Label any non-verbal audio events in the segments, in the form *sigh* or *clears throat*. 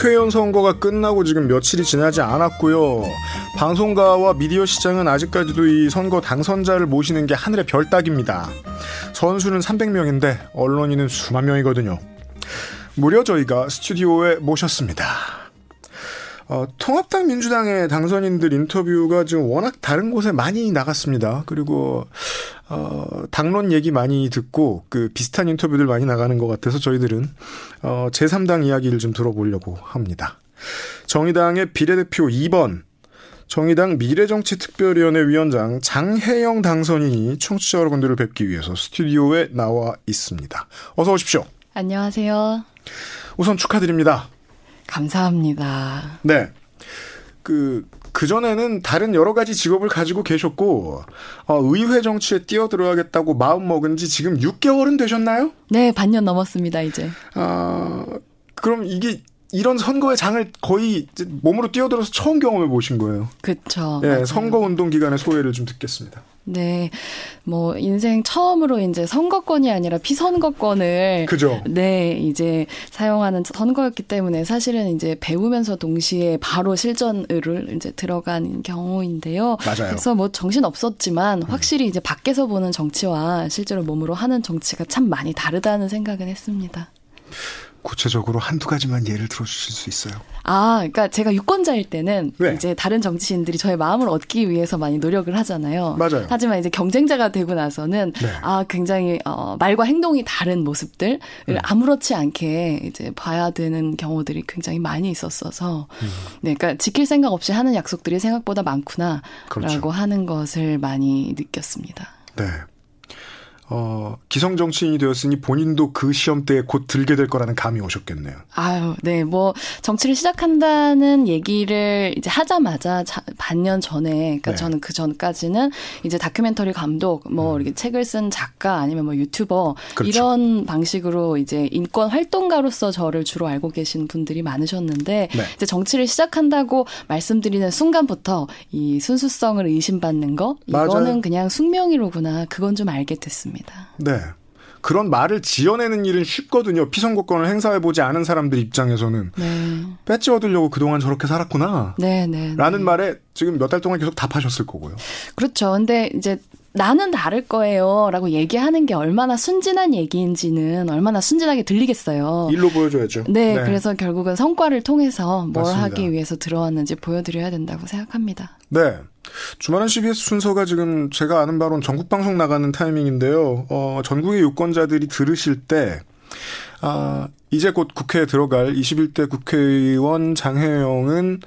국회의원 선거가 끝나고 지금 며칠이 지나지 않았고요. 방송가와 미디어 시장은 아직까지도 이 선거 당선자를 모시는 게 하늘의 별 따기입니다. 선수는 300명인데 언론인은 수만 명이거든요. 무려 저희가 스튜디오에 모셨습니다. 어, 통합당 민주당의 당선인들 인터뷰가 지금 워낙 다른 곳에 많이 나갔습니다. 그리고 어, 당론 얘기 많이 듣고 그 비슷한 인터뷰들 많이 나가는 것 같아서 저희들은 어, 제3당 이야기를 좀 들어보려고 합니다. 정의당의 비례대표 2번 정의당 미래정치특별위원회 위원장 장혜영 당선인이 청취자 여러분들을 뵙기 위해서 스튜디오에 나와 있습니다. 어서 오십시오. 안녕하세요. 우선 축하드립니다. 감사합니다. 네. 그, 그전에는 다른 여러 가지 직업을 가지고 계셨고, 어, 의회 정치에 뛰어들어야겠다고 마음 먹은 지 지금 6개월은 되셨나요? 네, 반년 넘었습니다, 이제. 아, 그럼 이게 이런 선거의 장을 거의 몸으로 뛰어들어서 처음 경험해 보신 거예요. 그렇죠. 예, 선거 운동 기간의 소회를 좀 듣겠습니다. 네. 뭐 인생 처음으로 이제 선거권이 아니라 피선거권을 그죠. 네, 이제 사용하는 선거였기 때문에 사실은 이제 배우면서 동시에 바로 실전을 이제 들어간 경우인데요. 맞아요. 그래서 뭐 정신 없었지만 확실히 이제 밖에서 보는 정치와 실제로 몸으로 하는 정치가 참 많이 다르다는 생각은 했습니다. 구체적으로 한두 가지만 예를 들어 주실 수 있어요? 아, 그러니까 제가 유권자일 때는 네. 이제 다른 정치인들이 저의 마음을 얻기 위해서 많이 노력을 하잖아요. 맞아요. 하지만 이제 경쟁자가 되고 나서는 네. 아, 굉장히 어 말과 행동이 다른 모습들을 음. 아무렇지 않게 이제 봐야 되는 경우들이 굉장히 많이 있었어서 음. 네, 그러니까 지킬 생각 없이 하는 약속들이 생각보다 많구나라고 그렇죠. 하는 것을 많이 느꼈습니다. 네. 어, 기성 정치인이 되었으니 본인도 그 시험대에 곧 들게 될 거라는 감이 오셨겠네요. 아유, 네, 뭐 정치를 시작한다는 얘기를 이제 하자마자 자, 반년 전에, 그러니까 네. 저는 그 전까지는 이제 다큐멘터리 감독, 뭐 이렇게 책을 쓴 작가 아니면 뭐 유튜버 음. 그렇죠. 이런 방식으로 이제 인권 활동가로서 저를 주로 알고 계신 분들이 많으셨는데 네. 이제 정치를 시작한다고 말씀드리는 순간부터 이 순수성을 의심받는 거 맞아요. 이거는 그냥 숙명이로구나 그건 좀 알게 됐습니다. 네. 그런 말을 지어내는 일은 쉽거든요. 피선거권을 행사해보지 않은 사람들 입장에서는. 네, 배지 얻으려고 그동안 저렇게 살았구나. 네, 네. 라는 네. 말에 지금 몇 달 동안 계속 답하셨을 거고요. 그렇죠. 근데 이제 나는 다를 거예요. 라고 얘기하는 게 얼마나 순진한 얘기인지는 얼마나 순진하게 들리겠어요. 일로 보여줘야죠. 네, 그래서 결국은 성과를 통해서 뭘 맞습니다. 하기 위해서 들어왔는지 보여드려야 된다고 생각합니다. 네. 주말은 CBS 순서가 지금 제가 아는 바로는 전국 방송 나가는 타이밍인데요. 어, 전국의 유권자들이 들으실 때, 아, 이제 곧 국회에 들어갈 21대 국회의원 장혜영은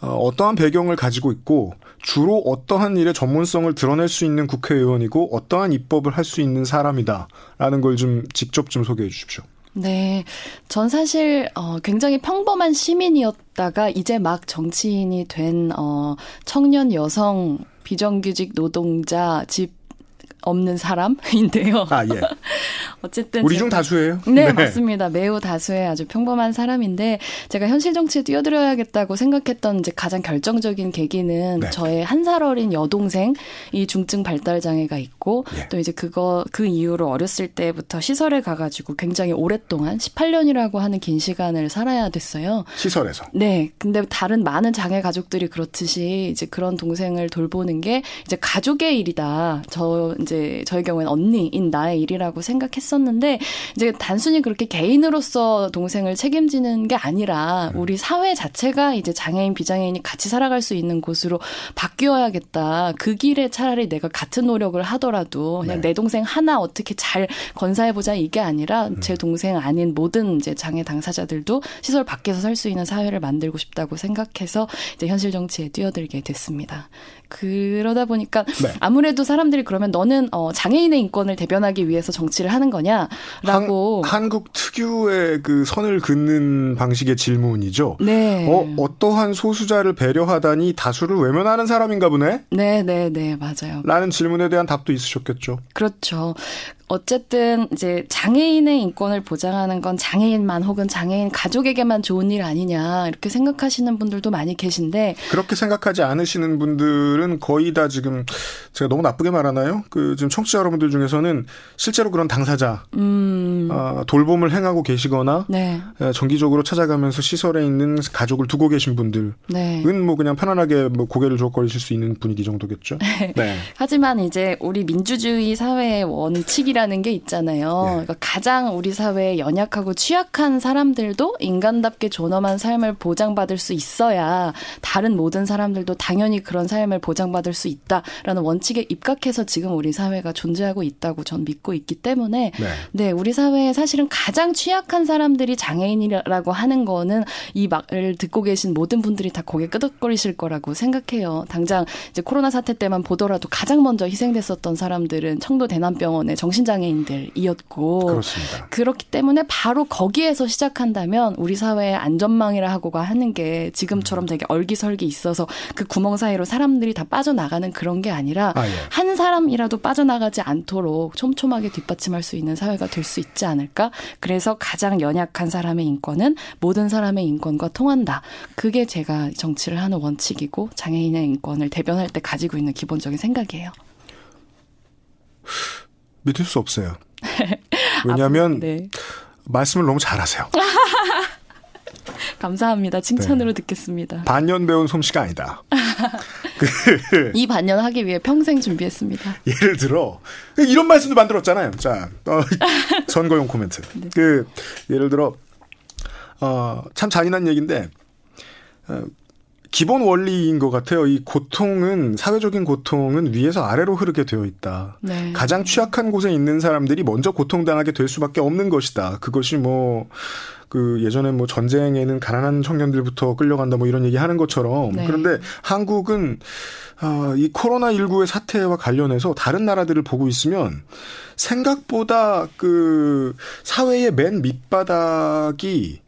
어, 어떠한 배경을 가지고 있고 주로 어떠한 일에 전문성을 드러낼 수 있는 국회의원이고 어떠한 입법을 할 수 있는 사람이다라는 걸 좀 직접 좀 소개해 주십시오. 네. 전 사실, 어, 굉장히 평범한 시민이었다가 이제 막 정치인이 된, 어, 청년 여성 비정규직 노동자 집 없는 사람인데요. 아 예. *laughs* 어쨌든. 우리 중 다수예요. 네, 맞습니다. 매우 다수의 아주 평범한 사람인데 제가 현실 정치에 뛰어들어야겠다고 생각했던 이제 가장 결정적인 계기는 네. 저의 한 살 어린 여동생이 중증 발달 장애가 있고 예. 또 이제 그거 그 이후로 어렸을 때부터 시설에 가 가지고 굉장히 오랫동안 18년이라고 하는 긴 시간을 살아야 됐어요. 시설에서. 네. 근데 다른 많은 장애 가족들이 그렇듯이 이제 그런 동생을 돌보는 게 이제 가족의 일이다. 저 이제 저의 경우에는 언니인 나의 일이라고 생각했었는데 이제 단순히 그렇게 개인으로서 동생을 책임지는 게 아니라 우리 사회 자체가 이제 장애인 비장애인이 같이 살아갈 수 있는 곳으로 바뀌어야겠다. 그 길에 차라리 내가 같은 노력을 하더라도 그냥 네. 내 동생 하나 어떻게 잘 건사해 보자 이게 아니라 제 동생 아닌 모든 이제 장애 당사자들도 시설 밖에서 살 수 있는 사회를 만들고 싶다고 생각해서 이제 현실 정치에 뛰어들게 됐습니다. 그러다 보니까 네. 아무래도 사람들이 그러면 너는 어 장애인의 인권을 대변하기 위해서 정치를 하는 거냐라고 한, 한국 특유의 그 선을 긋는 방식의 질문이죠. 네. 어, 어떠한 소수자를 배려하다니 다수를 외면하는 사람인가 보네? 네, 네, 네, 맞아요. 라는 질문에 대한 답도 있으셨겠죠. 그렇죠. 어쨌든 이제 장애인의 인권을 보장하는 건 장애인만 혹은 장애인 가족에게만 좋은 일 아니냐 이렇게 생각하시는 분들도 많이 계신데 그렇게 생각하지 않으시는 분들은 거의 다 지금 제가 너무 나쁘게 말하나요? 그 지금 청취자 여러분들 중에서는 실제로 그런 당사자 음. 어, 돌봄을 행하고 계시거나 네. 정기적으로 찾아가면서 시설에 있는 가족을 두고 계신 분들은 네. 뭐 그냥 편안하게 뭐 고개를 조거리실 수 있는 분위기 정도겠죠. *laughs* 네. 하지만 이제 우리 민주주의 사회의 원칙이 인이라는 게 있잖아요. 네. 그러니까 가장 우리 사회에 연약하고 취약한 사람들도 인간답게 존엄한 삶을 보장받을 수 있어야 다른 모든 사람들도 당연히 그런 삶을 보장받을 수 있다라는 원칙에 입각해서 지금 우리 사회가 존재하고 있다고 전 믿고 있기 때문에 네, 네 우리 사회에 사실은 가장 취약한 사람들이 장애인이라고 하는 거는 이 말을 듣고 계신 모든 분들이 다 고개 끄덕거리실 거라고 생각해요. 당장 이제 코로나 사태 때만 보더라도 가장 먼저 희생됐었던 사람들은 청도 대남병원의 정신 장애인들이었고 그렇습니다. 그렇기 때문에 바로 거기에서 시작한다면 우리 사회의 안전망이라 하고가 하는 게 지금처럼 되게 얼기설기 있어서 그 구멍 사이로 사람들이 다 빠져나가는 그런 게 아니라 아, 예. 한 사람이라도 빠져나가지 않도록 촘촘하게 뒷받침할 수 있는 사회가 될 수 있지 않을까? 그래서 가장 연약한 사람의 인권은 모든 사람의 인권과 통한다. 그게 제가 정치를 하는 원칙이고 장애인의 인권을 대변할 때 가지고 있는 기본적인 생각이에요. 믿을 수 없어요. *laughs* 왜냐하면 아, 네. 말씀을 너무 잘하세요. *laughs* 감사합니다. 칭찬으로 네. 듣겠습니다. 반년 배운 솜씨가 아니다. 그 *laughs* 이 반년 하기 위해 평생 준비했습니다. 예를 들어 이런 말씀도 만들었잖아요. 자 어, 선거용 코멘트. 네. 그 예를 들어 어, 참 잔인한 얘기인데 어, 기본 원리인 것 같아요. 이 고통은 사회적인 고통은 위에서 아래로 흐르게 되어 있다. 네. 가장 취약한 곳에 있는 사람들이 먼저 고통당하게 될 수밖에 없는 것이다. 그것이 뭐. 그 예전에 뭐 전쟁에는 가난한 청년들부터 끌려간다 뭐 이런 얘기 하는 것처럼 네. 그런데 한국은 어, 이 코로나 19의 사태와 관련해서 다른 나라들을 보고 있으면 생각보다 그 사회의 맨 밑바닥이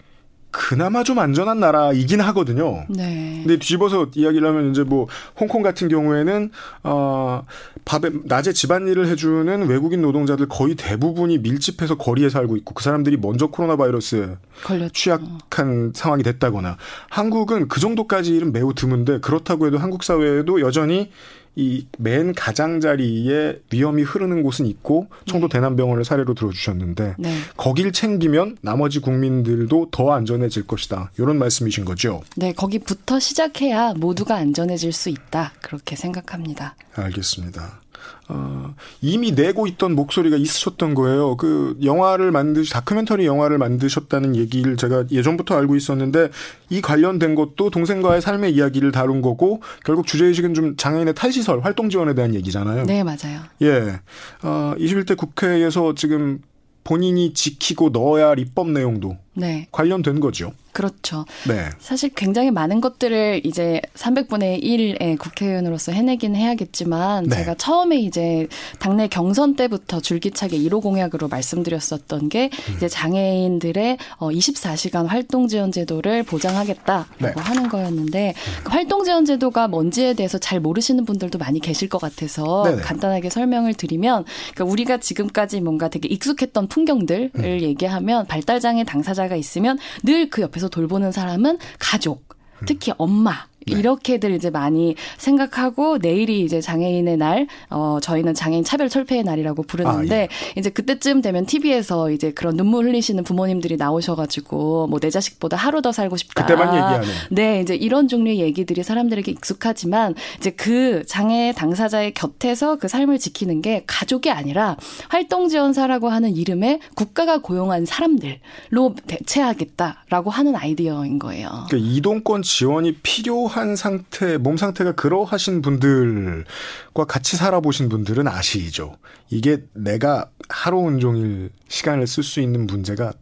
그나마 좀 안전한 나라이긴 하거든요. 네. 근데 뒤집어서 이야기를 하면 이제 뭐 홍콩 같은 경우에는 어 밥에 낮에 집안일을 해주는 외국인 노동자들 거의 대부분이 밀집해서 거리에 살고 있고 그 사람들이 먼저 코로나 바이러스에 걸렸죠. 취약한 상황이 됐다거나 한국은 그 정도까지 일은 매우 드문데 그렇다고 해도 한국 사회에도 여전히 이 맨 가장자리에 위험이 흐르는 곳은 있고 청도 네. 대남병원을 사례로 들어주셨는데 네. 거길 챙기면 나머지 국민들도 더 안전해질 것이다. 이런 말씀이신 거죠? 네, 거기부터 시작해야 모두가 안전해질 수 있다. 그렇게 생각합니다. 알겠습니다. 어, 이미 내고 있던 목소리가 있으셨던 거예요. 그 영화를 만드시 다큐멘터리 영화를 만드셨다는 얘기를 제가 예전부터 알고 있었는데 이 관련된 것도 동생과의 삶의 이야기를 다룬 거고 결국 주제의식은 좀 장애인의 탈시설 활동 지원에 대한 얘기잖아요. 네, 맞아요. 예. 어, 21대 국회에서 지금 본인이 지키고 넣어야 할 입법 내용도 네. 관련된 거죠. 그렇죠. 네. 사실 굉장히 많은 것들을 이제 300분의 1의 국회의원으로서 해내긴 해야겠지만 네. 제가 처음에 이제 당내 경선 때부터 줄기차게 1호 공약으로 말씀드렸었던 게 음. 이제 장애인들의 24시간 어, 활동 지원 제도를 보장하겠다라고 네. 하는 거였는데 음. 그 활동 지원 제도가 뭔지에 대해서 잘 모르시는 분들도 많이 계실 것 같아서 네네. 간단하게 설명을 드리면 그러니까 우리가 지금까지 뭔가 되게 익숙했던 풍경들을 음. 얘기하면 발달 장애 당사자 가 있으면 늘그 옆에 옆에서 돌보는 사람은 가족, 특히 엄마, 네. 이렇게들 이제 많이 생각하고 내일이 이제 장애인의 날, 어, 저희는 장애인 차별 철폐의 날이라고 부르는데, 아, 예. 이제 그때쯤 되면 TV에서 이제 그런 눈물 흘리시는 부모님들이 나오셔가지고, 뭐 내 자식보다 하루 더 살고 싶다. 그때만 얘기하는. 네, 이제 이런 종류의 얘기들이 사람들에게 익숙하지만, 이제 그 장애 당사자의 곁에서 그 삶을 지키는 게 가족이 아니라 활동 지원사라고 하는 이름에 국가가 고용한 사람들로 대체하겠다라고 하는 아이디어인 거예요. 그러니까 이동권 지원이 필요 그러한 상태, 몸 상태가 그러하신 분들과 같이 살아보신 분들은 아시죠. 이게 내가 하루 온종일 시간을 쓸 수 있는 문제가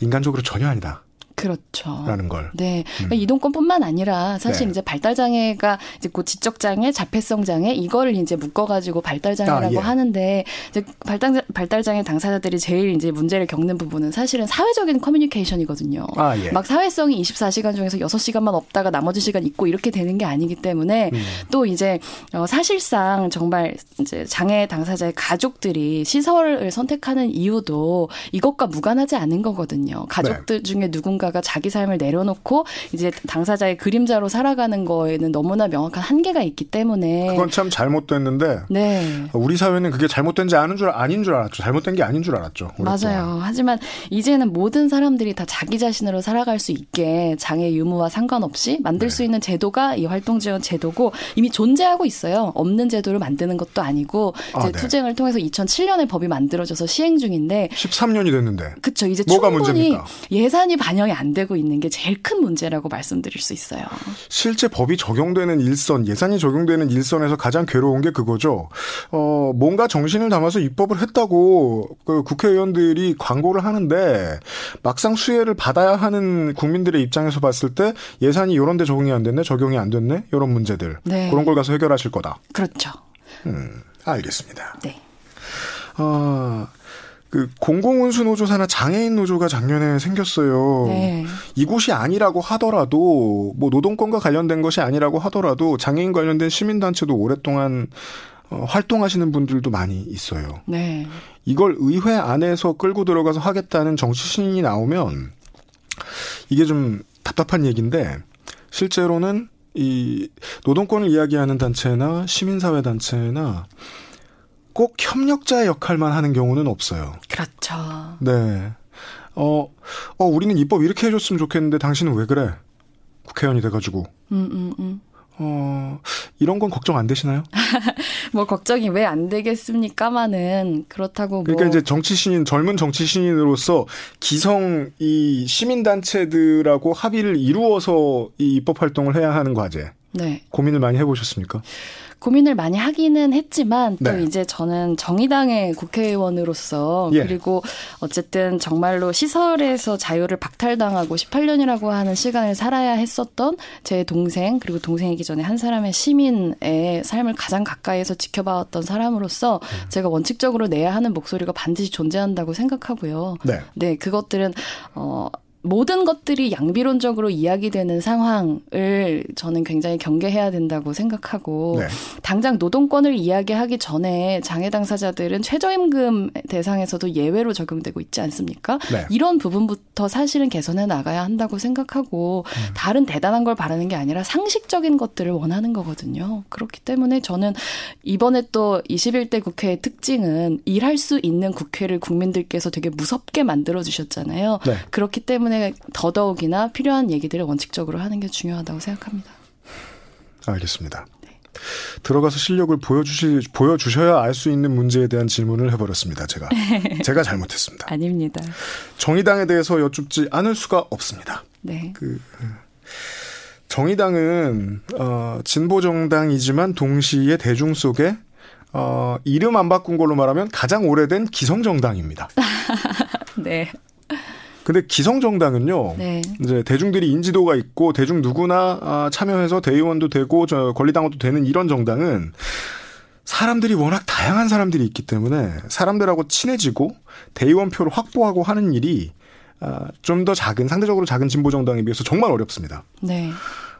인간적으로 전혀 아니다. 그렇죠. 라는 걸. 네. 그러니까 음. 이동권뿐만 아니라 사실 네. 이제 발달 장애가 이제 곧 지적 장애, 자폐성 장애 이거를 이제 묶어 가지고 발달 장애라고 아, 예. 하는데 이제 발달 발달 장애 당사자들이 제일 이제 문제를 겪는 부분은 사실은 사회적인 커뮤니케이션이거든요. 아, 예. 막 사회성이 24시간 중에서 6시간만 없다가 나머지 시간 있고 이렇게 되는 게 아니기 때문에 음. 또 이제 어 사실상 정말 이제 장애 당사자의 가족들이 시설을 선택하는 이유도 이것과 무관하지 않은 거거든요. 가족들 중에 누군가 가 자기 삶을 내려놓고 이제 당사자의 그림자로 살아가는 거에는 너무나 명확한 한계가 있기 때문에 그건 참 잘못됐는데 네. 우리 사회는 그게 잘못된지 아는 줄 아닌 줄 알았죠. 잘못된 게 아닌 줄 알았죠. 오랫동안. 맞아요. 하지만 이제는 모든 사람들이 다 자기 자신으로 살아갈 수 있게 장애 유무와 상관없이 만들 네. 수 있는 제도가 이 활동 지원 제도고 이미 존재하고 있어요. 없는 제도를 만드는 것도 아니고 아, 이제 네. 투쟁을 통해서 2007년에 법이 만들어져서 시행 중인데 13년이 됐는데 그쵸 이제 뭐가 충분히 문제입니까? 예산이 반영이 안 되고 있는 게 제일 큰 문제라고 말씀드릴 수 있어요. 실제 법이 적용되는 일선, 예산이 적용되는 일선에서 가장 괴로운 게 그거죠. 어, 뭔가 정신을 담아서 입법을 했다고 그 국회의원들이 광고를 하는데 막상 수혜를 받아야 하는 국민들의 입장에서 봤을 때 예산이 이런 데 적용이 안 됐네, 적용이 안 됐네, 이런 문제들. 네. 그런 걸 가서 해결하실 거다. 그렇죠. 음, 알겠습니다. 네. 아, 그 공공운수 노조사나 장애인 노조가 작년에 생겼어요. 네. 이곳이 아니라고 하더라도 뭐 노동권과 관련된 것이 아니라고 하더라도 장애인 관련된 시민단체도 오랫동안 어, 활동하시는 분들도 많이 있어요. 네. 이걸 의회 안에서 끌고 들어가서 하겠다는 정치 신인이 나오면 이게 좀 답답한 얘기인데 실제로는 이 노동권을 이야기하는 단체나 시민사회 단체나 꼭 협력자의 역할만 하는 경우는 없어요. 그렇죠. 네. 어, 어, 우리는 입법 이렇게 해줬으면 좋겠는데 당신은 왜 그래? 국회의원이 돼가지고. 음, 음, 음. 어, 이런 건 걱정 안 되시나요? *laughs* 뭐 걱정이 왜 안 되겠습니까마는 그렇다고 뭐 그러니까 이제 정치 신인, 젊은 정치 신인으로서 기성 이 시민단체들하고 합의를 이루어서 이 입법 활동을 해야 하는 과제. 네. 고민을 많이 해보셨습니까? 고민을 많이 하기는 했지만 또 네. 이제 저는 정의당의 국회의원으로서 예. 그리고 어쨌든 정말로 시설에서 자유를 박탈당하고 18년이라고 하는 시간을 살아야 했었던 제 동생 그리고 동생이기 전에 한 사람의 시민의 삶을 가장 가까이에서 지켜봐왔던 사람으로서 음. 제가 원칙적으로 내야 하는 목소리가 반드시 존재한다고 생각하고요. 네. 네, 그것들은 어 모든 것들이 양비론적으로 이야기되는 상황을 저는 굉장히 경계해야 된다고 생각하고 네. 당장 노동권을 이야기하기 전에 장애 당사자들은 최저임금 대상에서도 예외로 적용되고 있지 않습니까? 네. 이런 부분부터 사실은 개선해 나가야 한다고 생각하고 음. 다른 대단한 걸 바라는 게 아니라 상식적인 것들을 원하는 거거든요. 그렇기 때문에 저는 이번에 또 21대 국회의 특징은 일할 수 있는 국회를 국민들께서 되게 무섭게 만들어 주셨잖아요. 네. 그렇기 때문에 더더욱이나 필요한 얘기들을 원칙적으로 하는 게 중요하다고 생각합니다. 알겠습니다. 네. 들어가서 실력을 보여주시, 보여주셔야 알 수 있는 문제에 대한 질문을 해버렸습니다, 제가. 제가 잘못했습니다. 아닙니다. 정의당에 대해서 여쭙지 않을 수가 없습니다. 네. 그 정의당은 어, 진보 정당이지만 동시에 대중 속에 어, 이름 안 바꾼 걸로 말하면 가장 오래된 기성 정당입니다. *laughs* 네. 근데 기성 정당은요. 네. 이제 대중들이 인지도가 있고 대중 누구나 아, 참여해서 대의원도 되고 저 권리당원도 되는 이런 정당은 사람들이 워낙 다양한 사람들이 있기 때문에 사람들하고 친해지고 대의원 표를 확보하고 하는 일이 아, 좀더 작은 상대적으로 작은 진보 정당에 비해서 정말 어렵습니다. 네.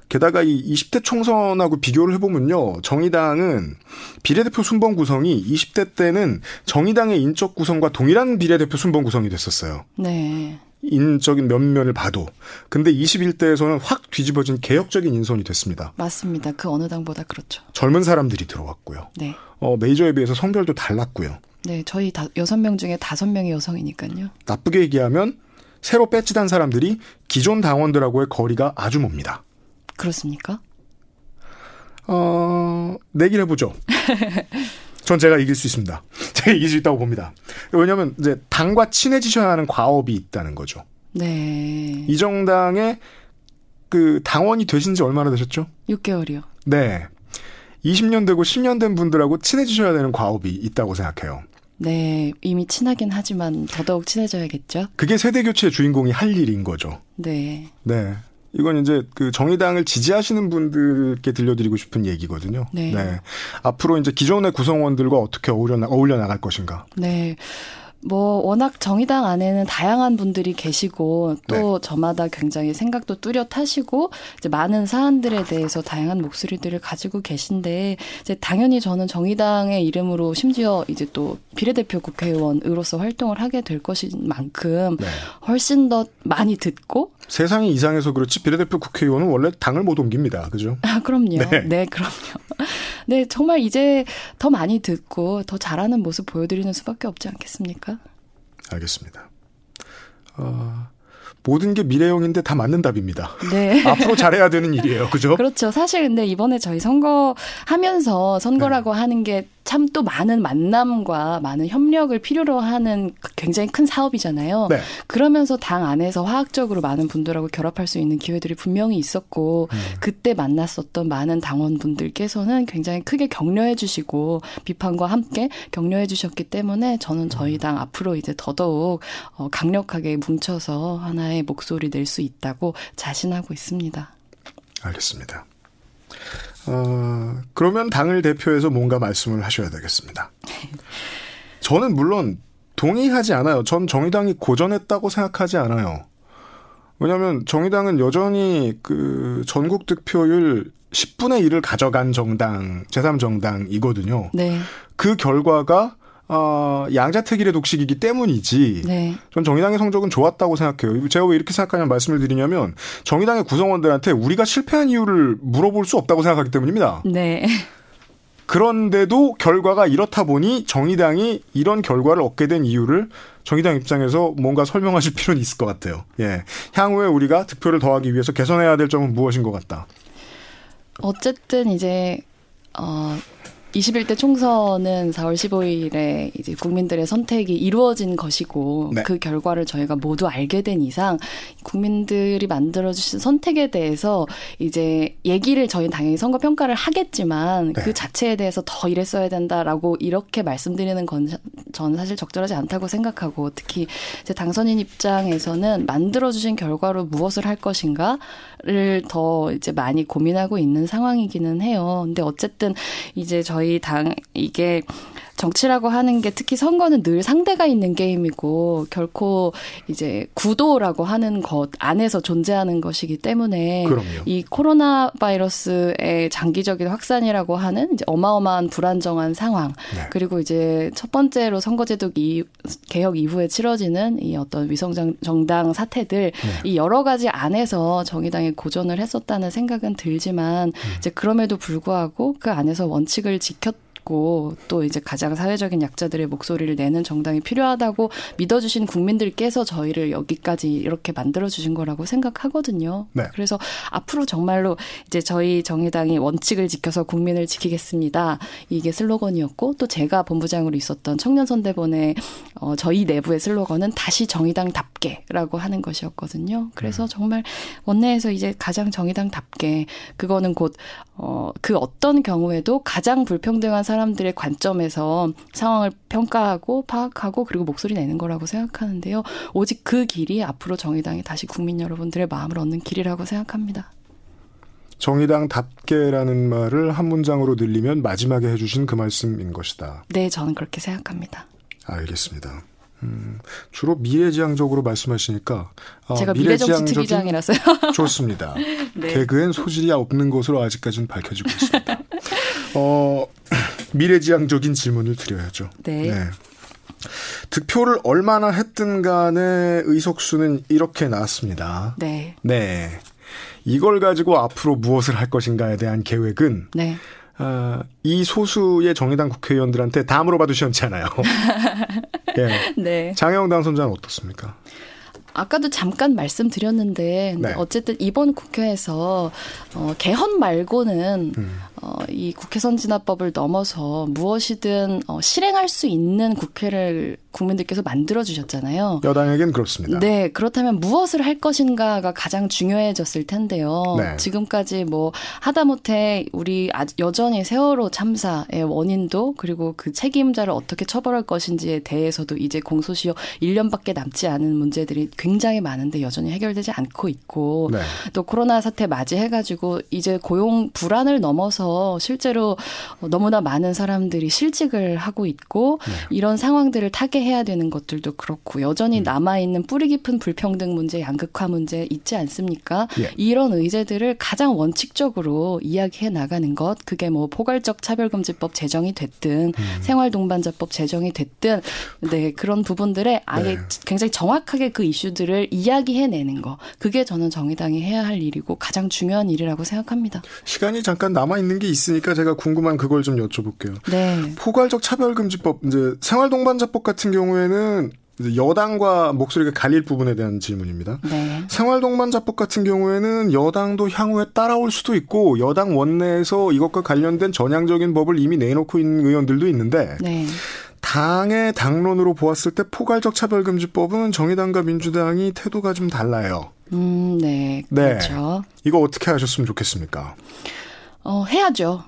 게다가 이 20대 총선하고 비교를 해보면요. 정의당은 비례대표 순번 구성이 20대 때는 정의당의 인적 구성과 동일한 비례대표 순번 구성이 됐었어요. 네. 인적인 면면을 봐도. 근데 21대에서는 확 뒤집어진 개혁적인 인선이 됐습니다. 맞습니다. 그 어느 당보다 그렇죠. 젊은 사람들이 들어왔고요. 네. 어, 메이저에 비해서 성별도 달랐고요. 네. 저희 다, 여섯 명 중에 다섯 명이 여성이니까요. 나쁘게 얘기하면 새로 배치단 사람들이 기존 당원들하고의 거리가 아주 멉니다. 그렇습니까? 어, 내기를 해보죠. *laughs* 전 제가 이길 수 있습니다. *laughs* 제가 이길 수 있다고 봅니다. 왜냐하면 이제 당과 친해지셔야 하는 과업이 있다는 거죠. 네. 이 정당의 그 당원이 되신 지 얼마나 되셨죠? 6개월이요. 네. 20년 되고 10년 된 분들하고 친해지셔야 되는 과업이 있다고 생각해요. 네, 이미 친하긴 하지만 더더욱 친해져야겠죠. 그게 세대 교체의 주인공이 할 일인 거죠. 네. 네. 이건 이제 그 정의당을 지지하시는 분들께 들려드리고 싶은 얘기거든요. 네. 네. 앞으로 이제 기존의 구성원들과 어떻게 어울려, 나, 어울려 나갈 것인가. 네. 뭐 워낙 정의당 안에는 다양한 분들이 계시고 또 네. 저마다 굉장히 생각도 뚜렷하시고 이제 많은 사안들에 대해서 다양한 목소리들을 가지고 계신데 이제 당연히 저는 정의당의 이름으로 심지어 이제 또 비례대표 국회의원으로서 활동을 하게 될 것인 만큼 네. 훨씬 더 많이 듣고 세상이 이상해서 그렇지 비례대표 국회의원은 원래 당을 못 옮깁니다. 그죠? 아, 그럼요. 네, 네 그럼요. 네, 정말 이제 더 많이 듣고 더 잘하는 모습 보여드리는 수밖에 없지 않겠습니까? 알겠습니다. 어, 모든 게 미래형인데 다 맞는 답입니다. 네. *laughs* 앞으로 잘해야 되는 일이에요. 그죠? 그렇죠. 사실 근데 이번에 저희 선거 하면서 선거라고 네. 하는 게 참 또 많은 만남과 많은 협력을 필요로 하는 굉장히 큰 사업이잖아요. 네. 그러면서 당 안에서 화학적으로 많은 분들하고 결합할 수 있는 기회들이 분명히 있었고 음. 그때 만났었던 많은 당원분들께서는 굉장히 크게 격려해 주시고 비판과 함께 격려해 주셨기 때문에 저는 저희 음. 당 앞으로 이제 더더욱 어, 강력하게 뭉쳐서 하나의 목소리 낼 수 있다고 자신하고 있습니다. 알겠습니다. 어, 그러면 당을 대표해서 뭔가 말씀을 하셔야 되겠습니다. 저는 물론 동의하지 않아요. 전 정의당이 고전했다고 생각하지 않아요. 왜냐하면 정의당은 여전히 그 전국 득표율 10분의 1을 가져간 정당, 제3정당이거든요. 네. 그 결과가 어, 양자택일의 독식이기 때문이지. 네. 전 정의당의 성적은 좋았다고 생각해요. 제가 왜 이렇게 생각하냐면 말씀을 드리냐면 정의당의 구성원들한테 우리가 실패한 이유를 물어볼 수 없다고 생각하기 때문입니다. 네. 그런데도 결과가 이렇다 보니 정의당이 이런 결과를 얻게 된 이유를 정의당 입장에서 뭔가 설명하실 필요는 있을 것 같아요. 예. 향후에 우리가 득표를 더하기 위해서 개선해야 될 점은 무엇인 것 같다. 어쨌든 이제 어 21대 총선은 4월 15일에 이제 국민들의 선택이 이루어진 것이고 네. 그 결과를 저희가 모두 알게 된 이상 국민들이 만들어 주신 선택에 대해서 이제 얘기를 저희 당연히 선거 평가를 하겠지만 네. 그 자체에 대해서 더 이랬어야 된다라고 이렇게 말씀드리는 건 저는 사실 적절하지 않다고 생각하고 특히 제 당선인 입장에서는 만들어 주신 결과로 무엇을 할 것인가를 더 이제 많이 고민하고 있는 상황이기는 해요. 근데 어쨌든 이제 저희 저희 당 이게 정치라고 하는 게 특히 선거는 늘 상대가 있는 게임이고 결코 이제 구도라고 하는 것 안에서 존재하는 것이기 때문에 그럼요. 이 코로나 바이러스의 장기적인 확산이라고 하는 이제 어마어마한 불안정한 상황 네. 그리고 이제 첫 번째로 선거제도 이, 개혁 이후에 치러지는 이 어떤 위성 정당 사태들 네. 이 여러 가지 안에서 정의당이 고전을 했었다는 생각은 들지만 음. 이제 그럼에도 불구하고 그 안에서 원칙을 지켰 있고 또 이제 가장 사회적인 약자들의 목소리를 내는 정당이 필요하다고 믿어주신 국민들께서 저희를 여기까지 이렇게 만들어주신 거라고 생각하거든요. 네. 그래서 앞으로 정말로 이제 저희 정의당이 원칙을 지켜서 국민을 지키겠습니다. 이게 슬로건이었고 또 제가 본부장으로 있었던 청년선대본의 어, 저희 내부의 슬로건은 다시 정의당답게라고 하는 것이었거든요. 그래서 음. 정말 원내에서 이제 가장 정의당답게 그거는 곧 어, 그 어떤 경우에도 가장 불평등한 사람들의 관점에서 상황을 평가하고 파악하고 그리고 목소리 내는 거라고 생각하는데요. 오직 그 길이 앞으로 정의당이 다시 국민 여러분들의 마음을 얻는 길이라고 생각합니다. 정의당답게라는 말을 한 문장으로 늘리면 마지막에 해주신 그 말씀인 것이다. 네, 저는 그렇게 생각합니다. 알겠습니다. 음, 주로 미래지향적으로 말씀하시니까 어, 제가 미래정치 특위장이라서요. *laughs* 좋습니다. *laughs* 네. 개그엔 소질이 없는 것으로 아직까지는 밝혀지고 있습니다. 어, *clears throat* 미래지향적인 질문을 드려야죠. 네. 네. 득표를 얼마나 했든 간에 의석수는 이렇게 나왔습니다. 네. 네. 이걸 가지고 앞으로 무엇을 할 것인가에 대한 계획은 네. 어, 이 소수의 정의당 국회의원들한테 다 물어봐도 시원찮아요. 예. *laughs* 네. 장영 당선자는 어떻습니까? 아까도 잠깐 말씀드렸는데 네. 어쨌든 이번 국회에서 어, 개헌 말고는 음. 어, 이 국회 선진화법을 넘어서 무엇이든 어, 실행할 수 있는 국회를 국민들께서 만들어 주셨잖아요. 여당에겐 그렇습니다. 네, 그렇다면 무엇을 할 것인가가 가장 중요해졌을 텐데요. 네. 지금까지 뭐 하다못해 우리 여전히 세월호 참사의 원인도 그리고 그 책임자를 어떻게 처벌할 것인지에 대해서도 이제 공소시효 1년밖에 남지 않은 문제들이 굉장히 많은데 여전히 해결되지 않고 있고 네. 또 코로나 사태 맞이해 가지고 이제 고용 불안을 넘어 서 실제로 너무나 많은 사람들이 실직을 하고 있고 네. 이런 상황들을 타개해야 되는 것들도 그렇고 여전히 음. 남아 있는 뿌리 깊은 불평등 문제, 양극화 문제 있지 않습니까? 예. 이런 의제들을 가장 원칙적으로 이야기해 나가는 것, 그게 뭐 포괄적 차별금지법 제정이 됐든 음. 생활동반자법 제정이 됐든 네 그런 부분들에 아예 네. 굉장히 정확하게 그 이슈들을 이야기해내는 거, 그게 저는 정의당이 해야 할 일이고 가장 중요한 일이라고 생각합니다. 시간이 잠깐 남아 있는 게 있으니까 제가 궁금한 그걸 좀 여쭤볼게요. 네. 포괄적 차별금지법 이제 생활동반자법 같은 경우에는 여당과 목소리가 갈릴 부분에 대한 질문입니다. 네. 생활동반자법 같은 경우에는 여당도 향후에 따라올 수도 있고 여당 원내에서 이것과 관련된 전향적인 법을 이미 내놓고 있는 의원들도 있는데 네. 당의 당론으로 보았을 때 포괄적 차별금지법은 정의당과 민주당이 태도가 좀 달라요. 음, 네. 네. 그렇죠. 이거 어떻게 하셨으면 좋겠습니까? 어, 해야죠.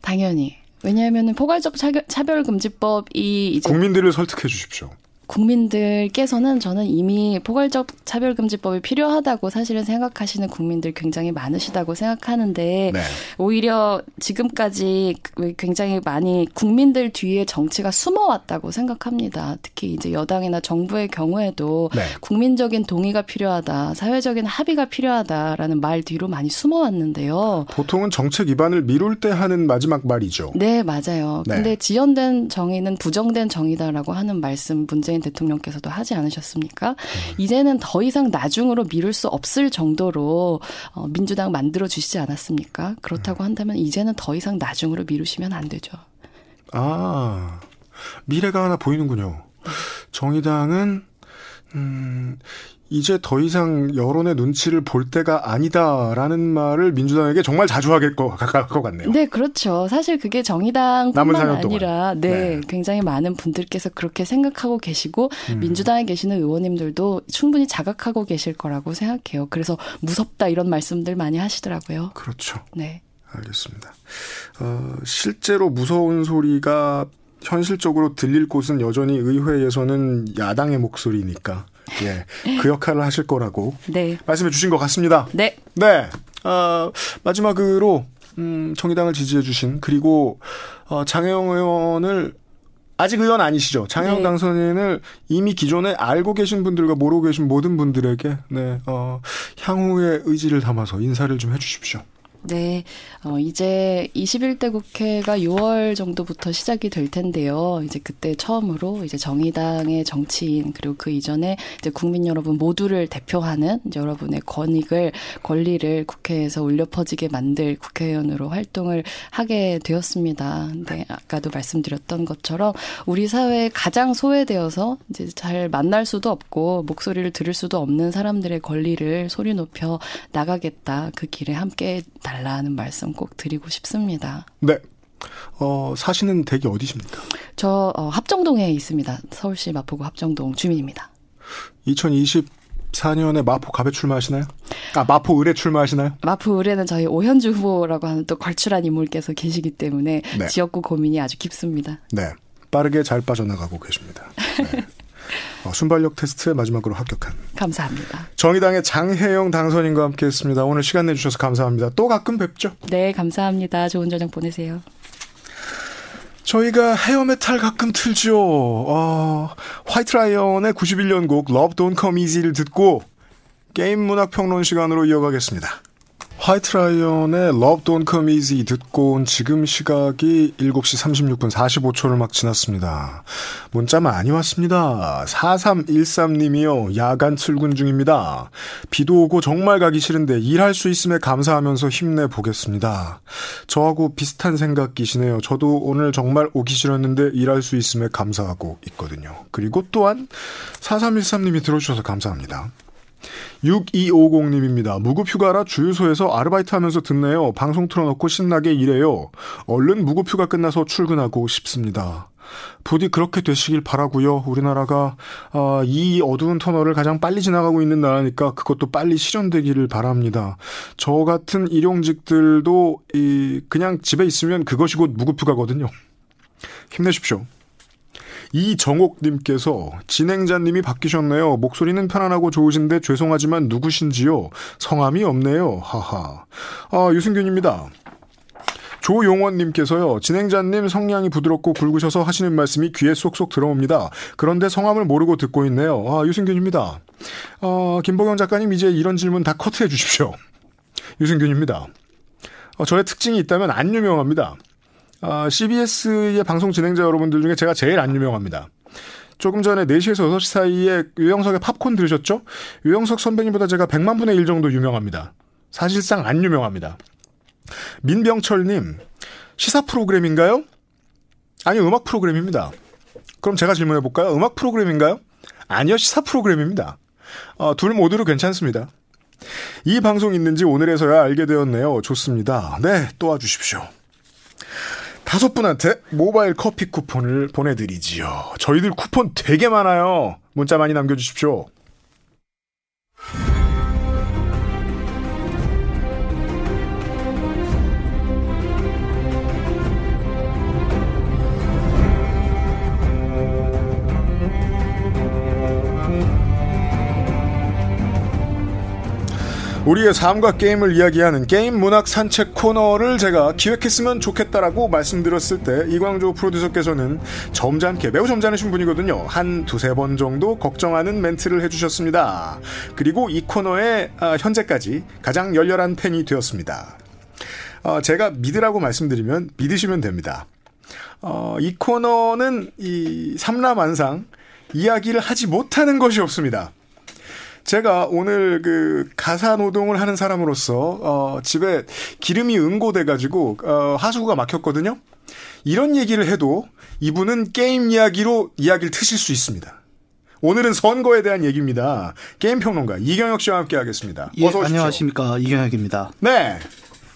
당연히. 왜냐하면은 포괄적 차별, 차별금지법이 이제 국민들을 설득해 주십시오. 국민들께서는 저는 이미 포괄적 차별금지법이 필요하다고 사실은 생각하시는 국민들 굉장히 많으시다고 생각하는데 네. 오히려 지금까지 굉장히 많이 국민들 뒤에 정치가 숨어왔다고 생각합니다. 특히 이제 여당이나 정부의 경우에도 네. 국민적인 동의가 필요하다, 사회적인 합의가 필요하다라는 말 뒤로 많이 숨어왔는데요. 보통은 정책 입안을 미룰 때 하는 마지막 말이죠. 네, 맞아요. 네. 근데 지연된 정의는 부정된 정의다라고 하는 말씀 문 재인 대통령께서도 하지 않으셨습니까? 음. 이제는 더 이상 나중으로 미룰 수 없을 정도로 어, 민주당 만들어 주시지 않았습니까? 그렇다고 음. 한다면 이제는 더 이상 나중으로 미루시면 안 되죠. 아, 미래가 하나 보이는군요. 정의당은, 음, 이제 더 이상 여론의 눈치를 볼 때가 아니다라는 말을 민주당에게 정말 자주 하게 것, 같네요. 네, 그렇죠. 사실 그게 정의당뿐만. 아니라 네, 네. 굉장히 많은 분들께서 그렇게 생각하고 계시고 음. 민주당에 계시는 의원님들도 충분히 자각하고 계실 거라고 생각해요. 그래서 무섭다 이런 말씀들 많이 하시더라고요. 그렇죠. 네. 알겠습니다. 어, 실제로 무서운 소리가 현실적으로 들릴 곳은 여전히 의회에서는 야당의 목소리니까, 예, 그 역할을 하실 거라고 네. 말씀해 주신 것 같습니다. 네. 네. 어, 마지막으로 음, 정의당을 지지해 주신 그리고 어, 장혜영 의원을 아직 의원 아니시죠? 장혜영 네. 당선인을 이미 기존에 알고 계신 분들과 모르고 계신 모든 분들에게 네, 어, 향후의 의지를 담아서 인사를 좀 해주십시오. 네, 어, 이제 21대 국회가 6월 정도부터 시작이 될 텐데요. 이제 그때 처음으로 이제 정의당의 정치인 그리고 그 이전에 이제 국민 여러분 모두를 대표하는 여러분의 권익을 권리를 국회에서 울려 퍼지게 만들 국회의원으로 활동을 하게 되었습니다. 근데 아까도 말씀드렸던 것처럼 우리 사회에 가장 소외되어서 이제 잘 만날 수도 없고 목소리를 들을 수도 없는 사람들의 권리를 소리 높여 나가겠다. 그 길에 함께 달 라는 말씀 꼭 드리고 싶습니다. 네. 어, 사시는 댁이 어디십니까? 저 어, 합정동에 있습니다. 서울시 마포구 합정동 주민입니다. 2024년에 마포 갑에 출마하시나요? 아, 마포 을에 출마하시나요? 마포 의뢰는 저희 오현주 후보라고 하는 또 걸출한 인물께서 계시기 때문에 네. 지역구 고민이 아주 깊습니다. 네. 빠르게 잘 빠져나가고 계십니다. 네. *laughs* 어, 순발력 테스트에 마지막으로 합격한 감사합니다. 정의당의 장혜영 당선인과 함께했습니다. 오늘 시간 내주셔서 감사합니다. 또 가끔 뵙죠. 네, 감사합니다. 좋은 저녁 보내세요. 저희가 hair metal 가끔 틀죠. 어, 화이트 라이언의 91년 곡 Love Don't Come Easy를 듣고 게임 문학 평론 시간으로 이어가겠습니다. 화이트 라이언의 Love Don't Come Easy 듣고 온 지금 시각이 7시 36분 45초를 막 지났습니다. 문자 많이 왔습니다. 4313님이요. 야간 출근 중입니다. 비도 오고 정말 가기 싫은데 일할 수 있음에 감사하면서 힘내보겠습니다. 저하고 비슷한 생각이시네요. 저도 오늘 정말 오기 싫었는데 일할 수 있음에 감사하고 있거든요. 그리고 또한 4313님이 들어주셔서 감사합니다. 6250님입니다. 무급휴가라 주유소에서 아르바이트 하면서 듣네요. 방송 틀어놓고 신나게 일해요. 얼른 무급휴가 끝나서 출근하고 싶습니다. 부디 그렇게 되시길 바라고요. 우리나라가 아, 이 어두운 터널을 가장 빨리 지나가고 있는 나라니까 그것도 빨리 실현되기를 바랍니다. 저 같은 일용직들도 이 그냥 집에 있으면 그것이 곧 무급휴가거든요. 힘내십시오. 이정옥님께서 진행자님이 바뀌셨네요. 목소리는 편안하고 좋으신데 죄송하지만 누구신지요? 성함이 없네요. 하하. 아, 유승균입니다. 조용원님께서요, 진행자님 성량이 부드럽고 굵으셔서 하시는 말씀이 귀에 쏙쏙 들어옵니다. 그런데 성함을 모르고 듣고 있네요. 아, 유승균입니다. 어, 김보경 작가님 이제 이런 질문 다 커트해 주십시오. *laughs* 유승균입니다. 어, 저의 특징이 있다면 안 유명합니다. 아, CBS의 방송 진행자 여러분들 중에 제가 제일 안 유명합니다. 조금 전에 4시에서 6시 사이에 유영석의 팝콘 들으셨죠? 유영석 선배님보다 제가 100만 분의 1 정도 유명합니다. 사실상 안 유명합니다. 민병철님, 시사 프로그램인가요? 아니요, 음악 프로그램입니다. 그럼 제가 질문해 볼까요? 음악 프로그램인가요? 아니요, 시사 프로그램입니다. 어, 둘 모두로 괜찮습니다. 이 방송 있는지 오늘에서야 알게 되었네요. 좋습니다. 네, 또 와주십시오. 다섯 분한테 모바일 커피 쿠폰을 보내드리지요. 저희들 쿠폰 되게 많아요. 문자 많이 남겨주십시오. 우리의 삶과 게임을 이야기하는 게임 문학 산책 코너를 제가 기획했으면 좋겠다라고 말씀드렸을 때 이광조 프로듀서께서는 점잖게 매우 점잖으신 분이거든요. 한 두세 번 정도 걱정하는 멘트를 해주셨습니다. 그리고 이 코너의 아, 현재까지 가장 열렬한 팬이 되었습니다. 어, 제가 믿으라고 말씀드리면 믿으시면 됩니다. 어, 이 코너는 이 삼라만상 이야기를 하지 못하는 것이 없습니다. 제가 오늘 그 가사 노동을 하는 사람으로서 어 집에 기름이 응고돼 가지고 어 하수구가 막혔거든요. 이런 얘기를 해도 이분은 게임 이야기로 이야기를 트실 수 있습니다. 오늘은 선거에 대한 얘기입니다. 게임 평론가 이경혁 씨와 함께 하겠습니다. 예, 안녕하십니까 이경혁입니다. 네.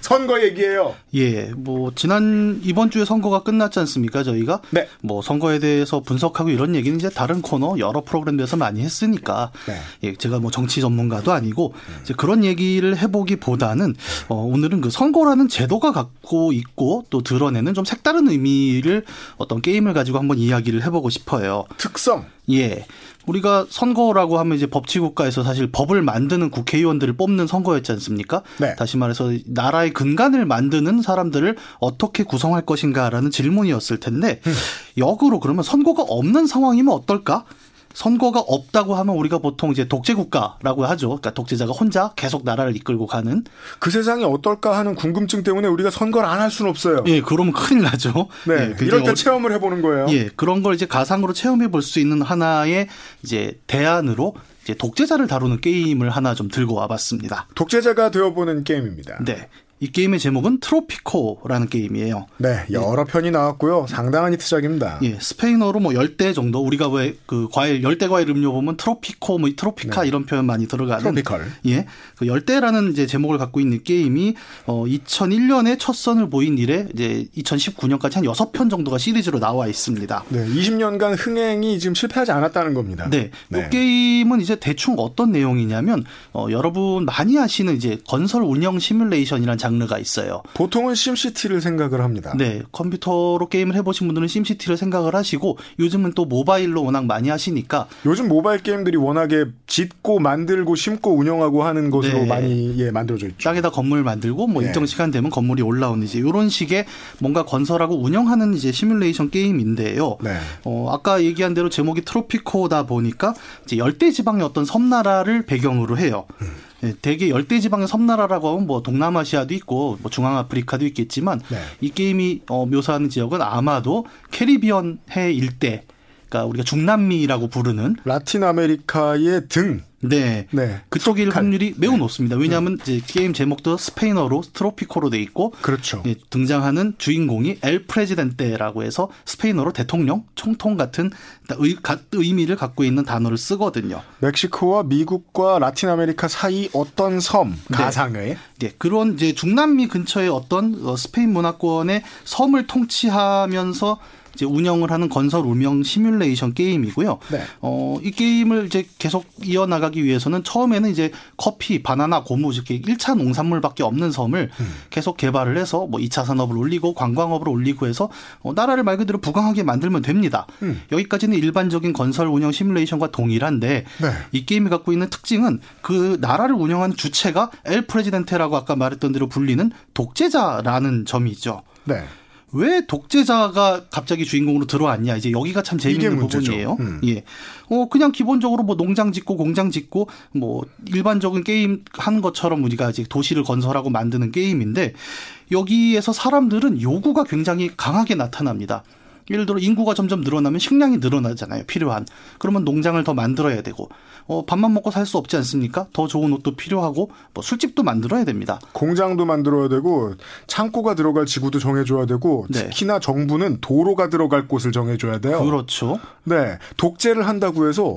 선거 얘기예요. 예, 뭐 지난 이번 주에 선거가 끝났지 않습니까? 저희가 네. 뭐 선거에 대해서 분석하고 이런 얘기는 이제 다른 코너 여러 프로그램에서 많이 했으니까 네. 예, 제가 뭐 정치 전문가도 아니고 이제 그런 얘기를 해보기보다는 어, 오늘은 그 선거라는 제도가 갖고 있고 또 드러내는 좀 색다른 의미를 어떤 게임을 가지고 한번 이야기를 해보고 싶어요. 특성. 예. 우리가 선거라고 하면 이제 법치국가에서 사실 법을 만드는 국회의원들을 뽑는 선거였지 않습니까? 네. 다시 말해서 나라의 근간을 만드는 사람들을 어떻게 구성할 것인가라는 질문이었을 텐데 음. 역으로 그러면 선거가 없는 상황이면 어떨까? 선거가 없다고 하면 우리가 보통 이제 독재 국가라고 하죠. 그러니까 독재자가 혼자 계속 나라를 이끌고 가는. 그 세상이 어떨까 하는 궁금증 때문에 우리가 선거를 안 할 수는 없어요. 예, 그러면 큰일 나죠. 네. 예, 이럴 때 어- 체험을 해보는 거예요. 예, 그런 걸 이제 가상으로 체험해 볼 수 있는 하나의 이제 대안으로 이제 독재자를 다루는 게임을 하나 좀 들고 와봤습니다. 독재자가 되어보는 게임입니다. 네. 이 게임의 제목은 트로피코라는 게임이에요. 네, 여러 편이 나왔고요. 상당한 히트작입니다. 예, 스페인어로 뭐 열대 정도 우리가 왜 그 과일 열대 과일 음료 보면 tropico 뭐 tropica 이런 표현 많이 들어가는 네. tropical. 예. 그 열대라는 이제 제목을 갖고 있는 게임이 어 2001년에 첫 선을 보인 이래 이제 2019년까지 한 6편 정도가 시리즈로 나와 있습니다. 네, 20년간 흥행이 지금 실패하지 않았다는 겁니다. 네. 이 게임은 이제 대충 어떤 내용이냐면 어 여러분 많이 아시는 이제 건설 운영 시뮬레이션이라는 장르가 있어요. 보통은 심시티를 생각을 합니다. 네, 컴퓨터로 게임을 해보신 분들은 심시티를 생각을 하시고 요즘은 또 모바일로 워낙 많이 하시니까 요즘 모바일 게임들이 워낙에 짓고 만들고 심고 운영하고 하는 것으로 네. 많이 예, 만들어져 있죠. 땅에다 건물 만들고 뭐 네. 일정 시간 되면 건물이 올라오는 이제 이런 식의 뭔가 건설하고 운영하는 이제 시뮬레이션 게임인데요. 네. 어, 아까 얘기한 대로 제목이 트로피코다 보니까 이제 열대 지방의 어떤 섬나라를 배경으로 해요. 예, 대개 열대 지방의 섬나라라고 하면 뭐 동남아시아도 있고 뭐 중앙아프리카도 있겠지만 네. 이 게임이 어, 묘사하는 지역은 아마도 캐리비언 해 일대 그러니까 우리가 중남미라고 부르는 라틴 아메리카의 등. 네. 네. 그쪽일 tropical. 확률이 매우 네. 높습니다. 왜냐하면 이제 게임 제목도 스페인어로 트로피코로 돼 있고 그렇죠. 예, 등장하는 주인공이 El Presidente라고 해서 스페인어로 대통령, 총통 같은 의, 가- 의미를 갖고 있는 단어를 쓰거든요. 멕시코와 미국과 라틴 아메리카 사이 어떤 섬 네. 가상의 네, 그런 이제 중남미 근처의 어떤 어, 스페인 문화권의 섬을 통치하면서 이제 운영을 하는 건설 운영 시뮬레이션 게임이고요. 네. 어, 이 게임을 이제 계속 이어나가기 위해서는 처음에는 이제 커피, 바나나, 고무 이렇게 1차 농산물밖에 없는 섬을 계속 개발을 해서 뭐 2차 산업을 올리고 관광업을 올리고 해서 어, 나라를 말 그대로 부강하게 만들면 됩니다. 여기까지는 일반적인 건설 운영 시뮬레이션과 동일한데 네. 이 게임이 갖고 있는 특징은 그 나라를 운영하는 주체가 엘 프레지덴테라고 아까 말했던 대로 불리는 독재자라는 점이죠. 네. 왜 독재자가 갑자기 주인공으로 들어왔냐 이제 여기가 참 문제죠. 부분이에요. 음. 예, 어 그냥 기본적으로 뭐 농장 짓고 공장 짓고 뭐 일반적인 게임 하는 것처럼 우리가 이제 도시를 건설하고 만드는 게임인데 여기에서 사람들은 요구가 굉장히 강하게 나타납니다. 예를 들어 인구가 점점 늘어나면 식량이 늘어나잖아요. 필요한. 그러면 농장을 더 만들어야 되고 어 밥만 먹고 살 수 없지 않습니까? 더 좋은 옷도 필요하고 뭐 술집도 만들어야 됩니다. 공장도 만들어야 되고 창고가 들어갈 지구도 정해줘야 되고 네. 특히나 정부는 도로가 들어갈 곳을 정해줘야 돼요. 그렇죠. 네, 독재를 한다고 해서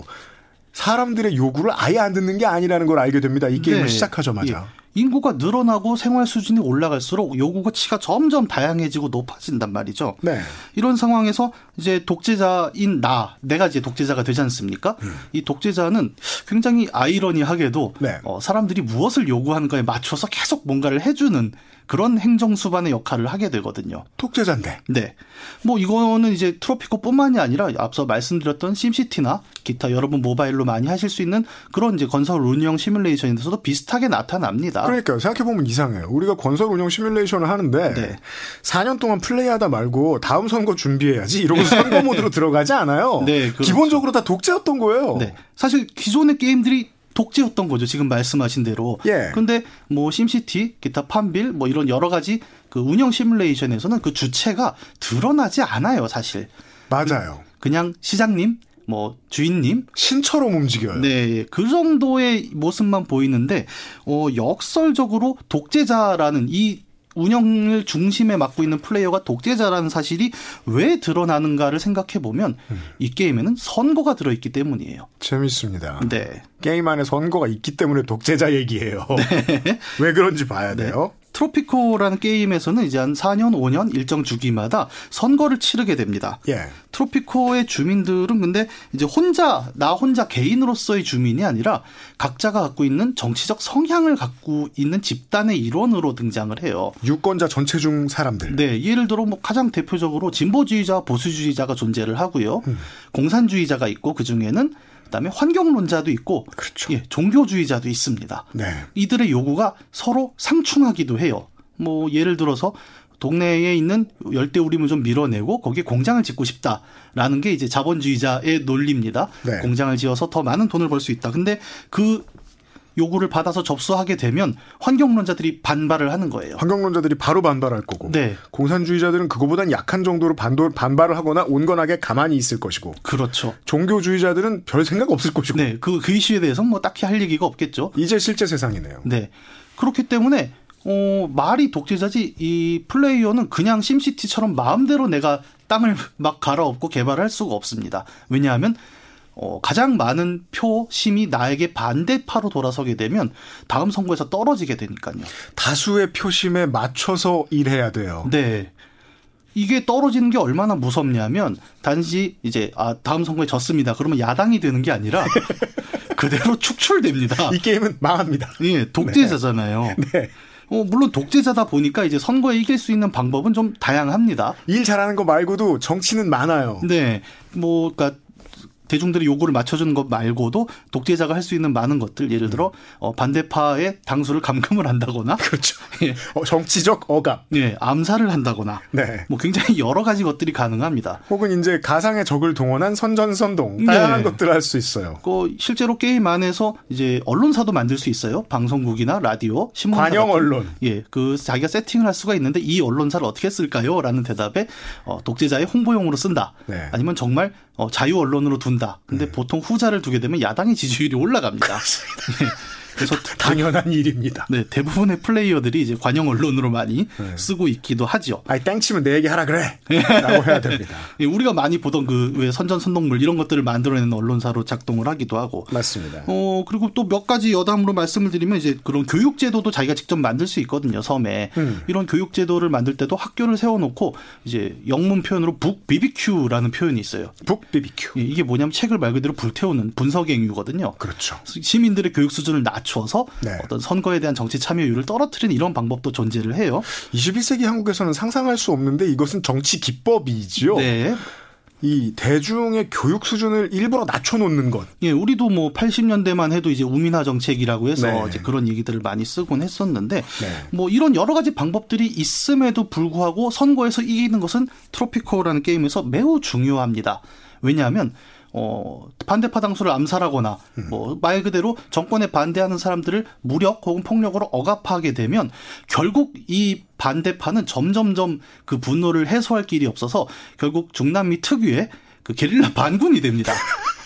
사람들의 요구를 아예 안 듣는 게 아니라는 걸 알게 됩니다. 이 게임을 네. 시작하자마자. 예. 인구가 늘어나고 생활 수준이 올라갈수록 요구가치가 점점 다양해지고 높아진단 말이죠. 네. 이런 상황에서 이제 독재자인 나, 내가 이제 독재자가 되지 않습니까? 음. 이 독재자는 굉장히 아이러니하게도 네. 어, 사람들이 무엇을 요구하는가에 맞춰서 계속 뭔가를 해주는 그런 행정수반의 역할을 하게 되거든요. 독재자인데. 네. 뭐 이거는 이제 트로피코뿐만이 아니라 앞서 말씀드렸던 심시티나 기타 여러분 모바일로 많이 하실 수 있는 그런 이제 건설 운영 시뮬레이션에서도 비슷하게 나타납니다. 그러니까요. 생각해 보면 이상해요. 우리가 건설 운영 시뮬레이션을 하는데 네. 4년 동안 플레이하다 말고 다음 선거 준비해야지 이러고 선거 모드로 들어가지 않아요. *laughs* 네, 그렇죠. 기본적으로 다 독재였던 거예요. 네. 사실 기존의 게임들이 독재였던 거죠. 지금 말씀하신 대로. 예. 근데 뭐 심시티, 기타 판빌 뭐 이런 여러 가지 그 운영 시뮬레이션에서는 그 주체가 드러나지 않아요, 사실. 맞아요. 그냥 시장님, 뭐 주인님, 신처럼 움직여요. 네, 그 정도의 모습만 보이는데 어 역설적으로 독재자라는 이 운영을 중심에 맡고 있는 플레이어가 독재자라는 사실이 왜 드러나는가를 생각해 보면 이 게임에는 선거가 들어 있기 때문이에요. 재밌습니다. 네. 게임 안에 선거가 있기 때문에 독재자 얘기예요. *laughs* 왜 그런지 봐야 네. 돼요. 트로피코라는 게임에서는 이제 한 4년, 5년 일정 주기마다 선거를 치르게 됩니다. 예. 트로피코의 주민들은 근데 이제 혼자 나 혼자 개인으로서의 주민이 아니라 각자가 갖고 있는 정치적 성향을 갖고 있는 집단의 일원으로 등장을 해요. 유권자 전체 중 사람들. 네, 예를 들어 뭐 가장 대표적으로 진보주의자, 보수주의자가 존재를 하고요. 음. 공산주의자가 있고 그 중에는 그다음에 환경론자도 있고, 그렇죠. 예, 종교주의자도 있습니다. 네. 이들의 요구가 서로 상충하기도 해요. 뭐 예를 들어서 동네에 있는 열대우림을 좀 밀어내고 거기에 공장을 짓고 싶다라는 게 이제 자본주의자의 논리입니다. 네. 공장을 지어서 더 많은 돈을 벌 수 있다. 근데 그 요구를 받아서 접수하게 되면 환경론자들이 반발을 하는 거예요. 환경론자들이 바로 반발할 거고. 네. 공산주의자들은 그거보단 약한 정도로 반도, 반발을 하거나 온건하게 가만히 있을 것이고. 그렇죠. 종교주의자들은 별 생각 없을 것이고. 네. 그, 그 이슈에 대해서 뭐 딱히 할 얘기가 없겠죠. 이제 실제 세상이네요. 네. 그렇기 때문에 어, 말이 독재자지 이 플레이어는 그냥 심시티처럼 마음대로 내가 땅을 막 갈아엎고 개발할 수가 없습니다. 왜냐하면 어, 가장 많은 표심이 나에게 반대파로 돌아서게 되면 다음 선거에서 떨어지게 되니까요. 다수의 표심에 맞춰서 일해야 돼요. 네. 이게 떨어지는 게 얼마나 무섭냐면 단지 이제 아 다음 선거에 졌습니다. 그러면 야당이 되는 게 아니라 *laughs* 그대로 축출됩니다. 이 게임은 망합니다. 예, 독재자잖아요. 네. 어, 물론 독재자다 보니까 이제 선거에 이길 수 있는 방법은 좀 다양합니다. 일 잘하는 거 말고도 정치는 많아요. 네, 뭐, 그니까, 대중들의 요구를 맞춰주는 것 말고도 독재자가 할 수 있는 많은 것들 예를 들어 어, 반대파의 당수를 감금을 한다거나 그렇죠. 예, *laughs* 어, 정치적 억압. 예, 암살을 한다거나 네. 뭐 굉장히 여러 가지 것들이 가능합니다. 혹은 이제 가상의 적을 동원한 선전선동 네. 다양한 것들을 할 수 있어요. 그 실제로 게임 안에서 이제 언론사도 만들 수 있어요. 방송국이나 라디오, 신문사 관영 같은. 언론. 예, 그 자기가 세팅을 할 수가 있는데 이 언론사를 어떻게 쓸까요?라는 대답에 어, 독재자의 홍보용으로 쓴다. 네. 아니면 정말 어, 자유 언론으로 둔다. 근데 보통 후자를 두게 되면 야당의 지지율이 올라갑니다. 예. *laughs* 그래서 당연한 일입니다. 네, 대부분의 플레이어들이 이제 관영 언론으로 많이 네. 쓰고 있기도 하죠. 아이 땡치면 내 얘기 하라 그래. 라고 해야 됩니다. *laughs* 예, 우리가 많이 보던 그 왜 선전 선동물 이런 것들을 만들어내는 언론사로 작동을 하기도 하고 맞습니다. 어, 그리고 또 몇 가지 여담으로 말씀을 드리면 이제 그런 교육 제도도 자기가 직접 만들 수 있거든요, 섬에. 음. 이런 교육 제도를 만들 때도 학교를 세워놓고 이제 영문 표현으로 북 BBQ라는 표현이 있어요. 북 BBQ. 예, 이게 뭐냐면 책을 말 그대로 불태우는 분석행위거든요. 그렇죠. 시민들의 교육 수준을 낮 춰서 네. 어떤 선거에 대한 정치 참여율을 떨어뜨리는 이런 방법도 존재를 해요. 21세기 한국에서는 상상할 수 없는데 이것은 정치 기법이지요. 네. 이 대중의 교육 수준을 일부러 낮춰놓는 것. 예, 우리도 뭐 80년대만 해도 이제 우민화 정책이라고 해서 네. 이제 그런 얘기들을 많이 쓰곤 했었는데 네. 뭐 이런 여러 가지 방법들이 있음에도 불구하고 선거에서 이기는 것은 트로피코라는 게임에서 매우 중요합니다. 왜냐하면 어 반대 파 당수를 암살하거나 뭐말 그대로 정권에 반대하는 사람들을 무력 혹은 폭력으로 억압하게 되면 결국 이 반대파는 점점점 그 분노를 해소할 길이 없어서 결국 중남미 특유의 그 게릴라 반군이 됩니다. *laughs*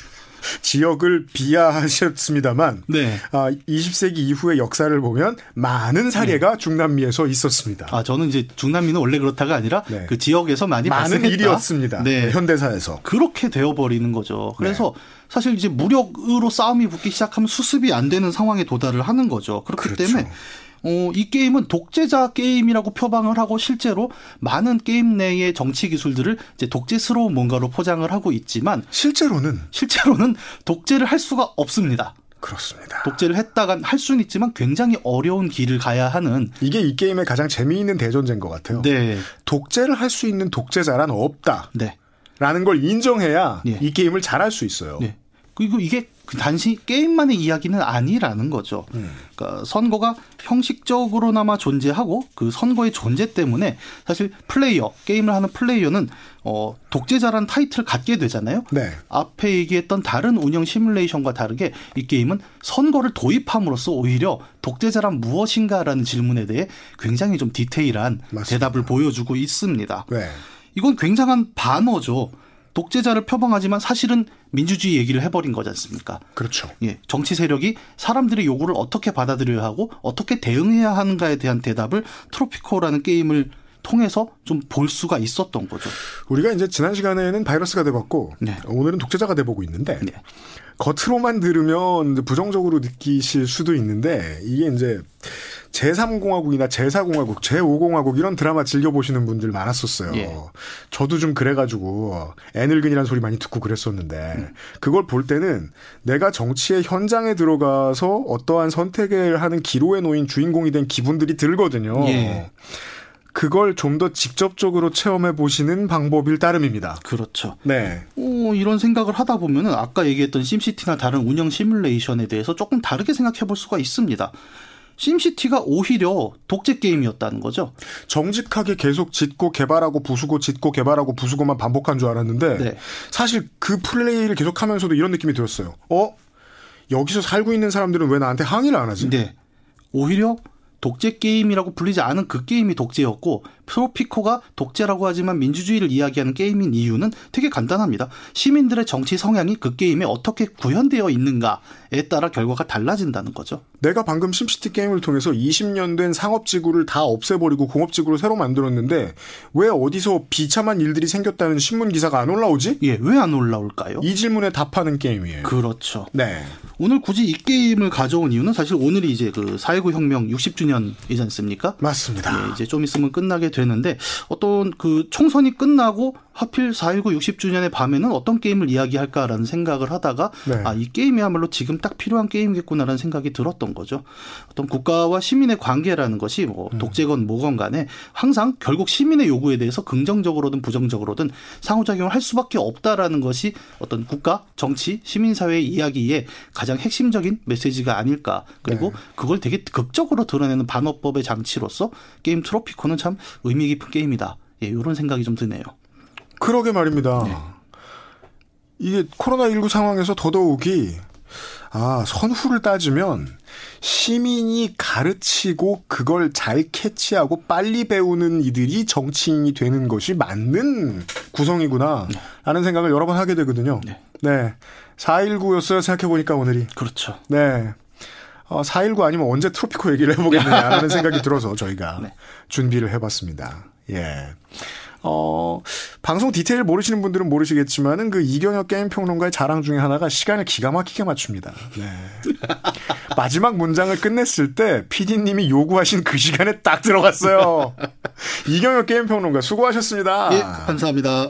지역을 비하하셨습니다만 네. 아, 20세기 이후의 역사를 보면 많은 사례가 중남미에서 있었습니다. 아 저는 이제 중남미는 원래 그렇다가 아니라 네. 그 지역에서 많이 많은 발생했다. 일이었습니다. 네. 현대사에서. 그렇게 되어버리는 거죠. 그래서 사실 이제 무력으로 싸움이 붙기 시작하면 수습이 안 되는 상황에 도달을 하는 거죠. 그렇기 그렇죠. 때문에 어, 이 게임은 독재자 게임이라고 표방을 하고 실제로 많은 게임 내의 정치 기술들을 이제 독재스러운 뭔가로 포장을 하고 있지만 실제로는 실제로는 독재를 할 수가 없습니다. 그렇습니다. 독재를 했다간 할 수는 있지만 굉장히 어려운 길을 가야 하는 이게 이 게임의 가장 재미있는 대전제인 것 같아요. 네, 독재를 할 수 있는 독재자란 없다. 네. 라는 걸 인정해야 예. 이 게임을 잘할 수 있어요. 네. 그리고 이게 그 단지 게임만의 이야기는 아니라는 거죠. 음. 그러니까 선거가 형식적으로나마 존재하고 그 선거의 존재 때문에 사실 플레이어 게임을 하는 플레이어는 어 독재자라는 타이틀을 갖게 되잖아요. 네. 앞에 얘기했던 다른 운영 시뮬레이션과 다르게 이 게임은 선거를 도입함으로써 오히려 독재자란 무엇인가라는 질문에 대해 굉장히 좀 디테일한 맞습니다. 대답을 보여주고 있습니다. 네. 이건 굉장한 반어죠. 독재자를 표방하지만 사실은 민주주의 얘기를 해버린 거지 않습니까? 그렇죠. 예, 정치 세력이 사람들의 요구를 어떻게 받아들여야 하고 어떻게 대응해야 하는가에 대한 대답을 트로피코라는 게임을 통해서 좀 볼 수가 있었던 거죠. 우리가 이제 지난 시간에는 바이러스가 돼봤고 네. 오늘은 독재자가 돼보고 있는데 네. 겉으로만 들으면 부정적으로 느끼실 수도 있는데 이게 이제 제3공화국이나 제4공화국, 제5공화국 이런 드라마 즐겨보시는 분들 많았었어요. 예. 저도 좀 그래가지고 애늙은이라는 소리 많이 듣고 그랬었는데 그걸 볼 때는 내가 정치의 현장에 들어가서 어떠한 선택을 하는 기로에 놓인 주인공이 된 기분들이 들거든요. 예. 그걸 좀 더 직접적으로 체험해 보시는 방법일 따름입니다. 그렇죠. 네. 어, 이런 생각을 하다 보면은 아까 얘기했던 심시티나 다른 운영 시뮬레이션에 대해서 조금 다르게 생각해 볼 수가 있습니다. 심시티가 오히려 독재 게임이었다는 거죠. 정직하게 계속 짓고 개발하고 부수고 짓고 개발하고 부수고만 반복한 줄 알았는데 네. 사실 그 플레이를 계속하면서도 이런 느낌이 들었어요. 어? 여기서 살고 있는 사람들은 왜 나한테 항의를 안 하지? 네. 오히려 독재 게임이라고 불리지 않은 그 게임이 독재였고 프로피코가 독재라고 하지만 민주주의를 이야기하는 게임인 이유는 되게 간단합니다. 시민들의 정치 성향이 그 게임에 어떻게 구현되어 있는가에 따라 결과가 달라진다는 거죠. 내가 방금 심시티 게임을 통해서 20년 된 상업지구를 다 없애버리고 공업지구를 새로 만들었는데 왜 어디서 비참한 일들이 생겼다는 신문 기사가 안 올라오지? 예, 왜 안 올라올까요? 이 질문에 답하는 게임이에요. 그렇죠. 네. 오늘 굳이 이 게임을 가져온 이유는 사실 오늘이 이제 그 4.19 혁명 60주년이지 않습니까? 맞습니다. 예, 이제 좀 있으면 끝나게 되는데 어떤 그 총선이 끝나고 하필 4.19 60주년의 밤에는 어떤 게임을 이야기할까라는 생각을 하다가 네. 아, 이 게임이야말로 지금 딱 필요한 게임이겠구나라는 생각이 들었던 거죠. 어떤 국가와 시민의 관계라는 것이 뭐 음. 독재건 뭐건 간에 항상 결국 시민의 요구에 대해서 긍정적으로든 부정적으로든 상호작용을 할 수밖에 없다라는 것이 어떤 국가, 정치, 시민사회의 이야기에 가장 핵심적인 메시지가 아닐까. 그리고 네. 그걸 되게 극적으로 드러내는 반어법의 장치로서 게임 트로피코는 참 의미 깊은 게임이다. 예, 이런 생각이 좀 드네요. 그러게 말입니다. 네. 이게 코로나19 상황에서 더더욱이 아, 선후를 따지면 시민이 가르치고 그걸 잘 캐치하고 빨리 배우는 이들이 정치인이 되는 것이 맞는 구성이구나. 라는 생각을 여러 번 하게 되거든요. 네. 네. 4.19였어요. 생각해보니까 오늘이. 그렇죠. 네. 어, 4.19 아니면 언제 트로피코 얘기를 해보겠느냐라는 *laughs* 생각이 들어서 저희가 네. 준비를 해봤습니다. 예. 어, 방송 디테일 모르시는 분들은 모르시겠지만은 그 이경혁 게임 평론가의 자랑 중에 하나가 시간을 기가 막히게 맞춥니다. 네. *laughs* 마지막 문장을 끝냈을 때 PD님이 요구하신 그 시간에 딱 들어갔어요. *laughs* 이경혁 게임 평론가 수고하셨습니다. 예, 감사합니다.